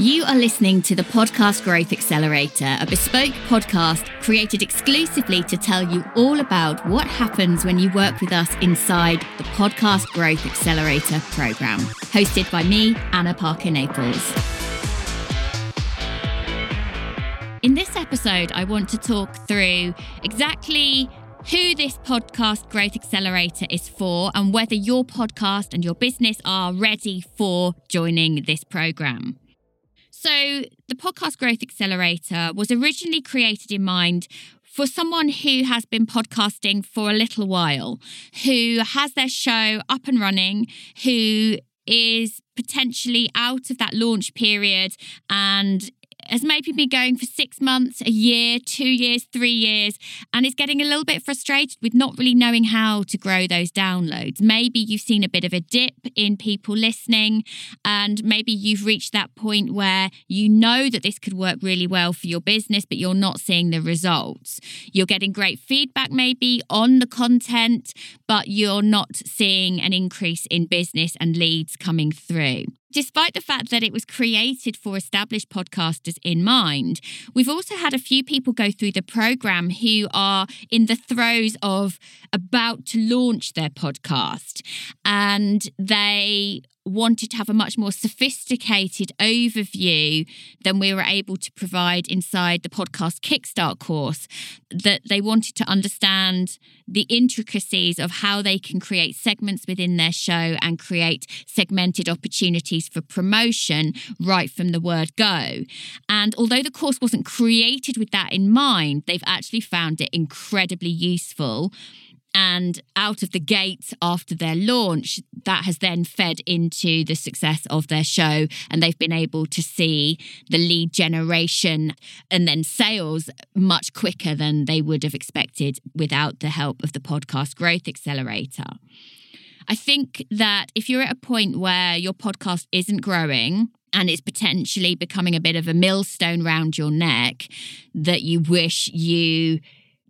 You are listening to the Podcast Growth Accelerator, a bespoke podcast created exclusively to tell you all about what happens when you work with us inside the Podcast Growth Accelerator program, hosted by me, Anna Parker Naples. In this episode, I want to talk through exactly who this podcast growth accelerator is for and whether your podcast and your business are ready for joining this program. So, the Podcast Growth Accelerator was originally created in mind for someone who has been podcasting for a little while, who has their show up and running, who is potentially out of that launch period and has maybe been going for six months, a year, two years, three years, and is getting a little bit frustrated with not really knowing how to grow those downloads. Maybe you've seen a bit of a dip in people listening, and maybe you've reached that point where you know that this could work really well for your business, but you're not seeing the results. You're getting great feedback, maybe on the content, but you're not seeing an increase in business and leads coming through. Despite the fact that it was created for established podcasters in mind, we've also had a few people go through the program who are in the throes of about to launch their podcast. And they wanted to have a much more sophisticated overview than we were able to provide inside the podcast Kickstart course. That they wanted to understand the intricacies of how they can create segments within their show and create segmented opportunities for promotion right from the word go. And although the course wasn't created with that in mind, they've actually found it incredibly useful and out of the gate after their launch, that has then fed into the success of their show. And they've been able to see the lead generation and then sales much quicker than they would have expected without the help of the podcast growth accelerator. I think that if you're at a point where your podcast isn't growing, and it's potentially becoming a bit of a millstone round your neck that you wish you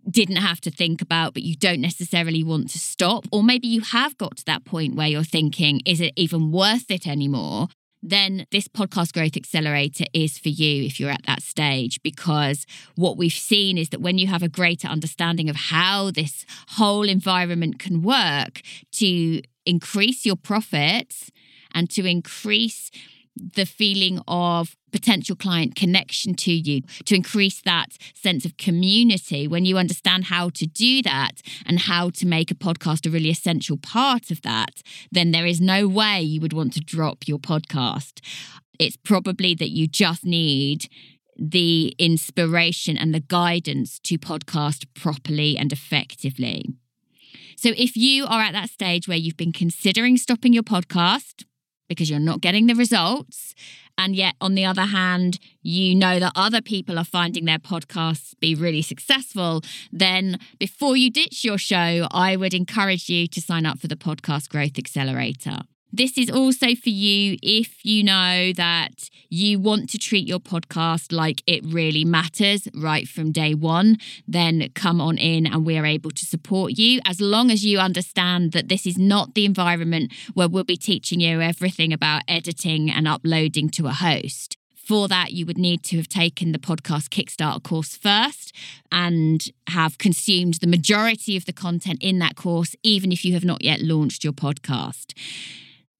didn't have to think about, but you don't necessarily want to stop. Or maybe you have got to that point where you're thinking, is it even worth it anymore? Then this podcast growth accelerator is for you if you're at that stage. Because what we've seen is that when you have a greater understanding of how this whole environment can work to increase your profits and to increase the feeling of potential client connection to you, to increase that sense of community. When you understand how to do that and how to make a podcast a really essential part of that, then there is no way you would want to drop your podcast. It's probably that you just need the inspiration and the guidance to podcast properly and effectively. So, if you are at that stage where you've been considering stopping your podcast, because you're not getting the results. And yet, on the other hand, you know that other people are finding their podcasts be really successful, then before you ditch your show, I would encourage you to sign up for the Podcast Growth Accelerator. This is also for you if you know that you want to treat your podcast like it really matters right from day one. Then come on in and we're able to support you as long as you understand that this is not the environment where we'll be teaching you everything about editing and uploading to a host. For that, you would need to have taken the podcast Kickstart course first and have consumed the majority of the content in that course, even if you have not yet launched your podcast.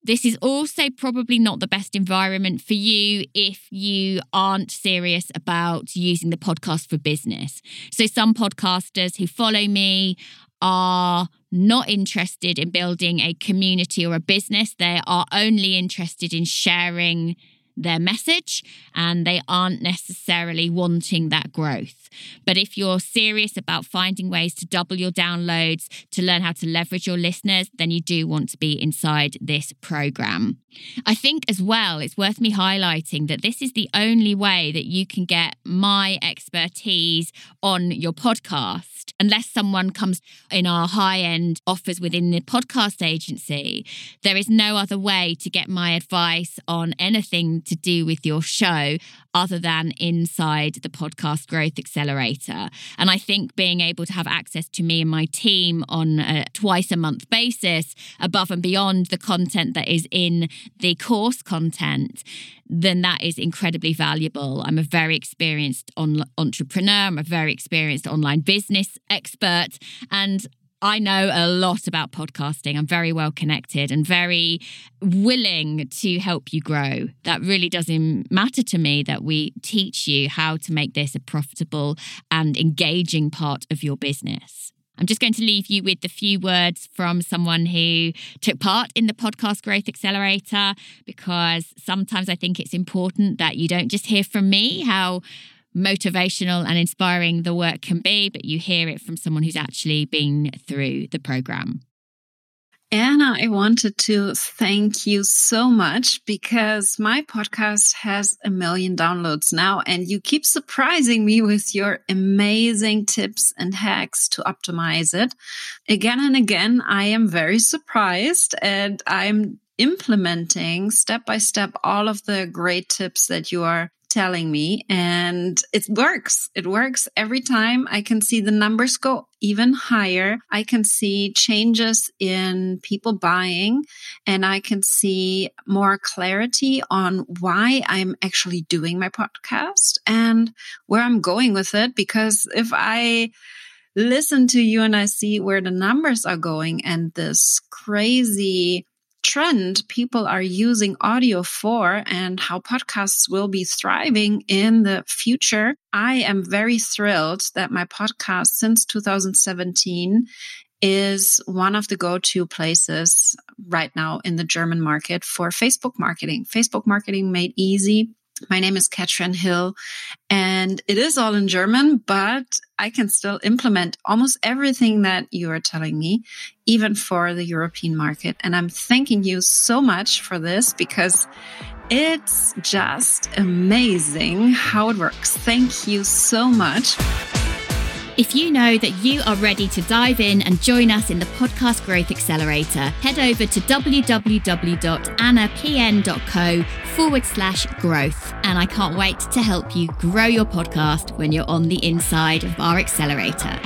This is also probably not the best environment for you if you aren't serious about using the podcast for business. So, some podcasters who follow me are not interested in building a community or a business. They are only interested in sharing their message and they aren't necessarily wanting that growth. But if you're serious about finding ways to double your downloads, to learn how to leverage your listeners, then you do want to be inside this program. I think as well, it's worth me highlighting that this is the only way that you can get my expertise on your podcast. Unless someone comes in our high end offers within the podcast agency, there is no other way to get my advice on anything to do with your show other than inside the podcast growth accelerator. And I think being able to have access to me and my team on a twice a month basis, above and beyond the content that is in the course content, then that is incredibly valuable. I'm a very experienced on- entrepreneur, I'm a very experienced online business expert, and I know a lot about podcasting. I'm very well connected and very willing to help you grow. That really doesn't matter to me that we teach you how to make this a profitable and engaging part of your business. I'm just going to leave you with a few words from someone who took part in the podcast growth accelerator because sometimes I think it's important that you don't just hear from me how motivational and inspiring the work can be, but you hear it from someone who's actually been through the program. Anna, I wanted to thank you so much because my podcast has a million downloads now, and you keep surprising me with your amazing tips and hacks to optimize it. Again and again, I am very surprised and I'm implementing step by step all of the great tips that you are telling me and it works. It works every time. I can see the numbers go even higher. I can see changes in people buying and I can see more clarity on why I'm actually doing my podcast and where I'm going with it. Because if I listen to you and I see where the numbers are going and this crazy trend people are using audio for and how podcasts will be thriving in the future. I am very thrilled that my podcast since 2017 is one of the go-to places right now in the German market for Facebook marketing. Facebook marketing made easy my name is Katrin Hill and it is all in German, but I can still implement almost everything that you are telling me, even for the European market. And I'm thanking you so much for this because it's just amazing how it works. Thank you so much. If you know that you are ready to dive in and join us in the Podcast Growth Accelerator, head over to www.annapn.co forward slash growth. And I can't wait to help you grow your podcast when you're on the inside of our accelerator.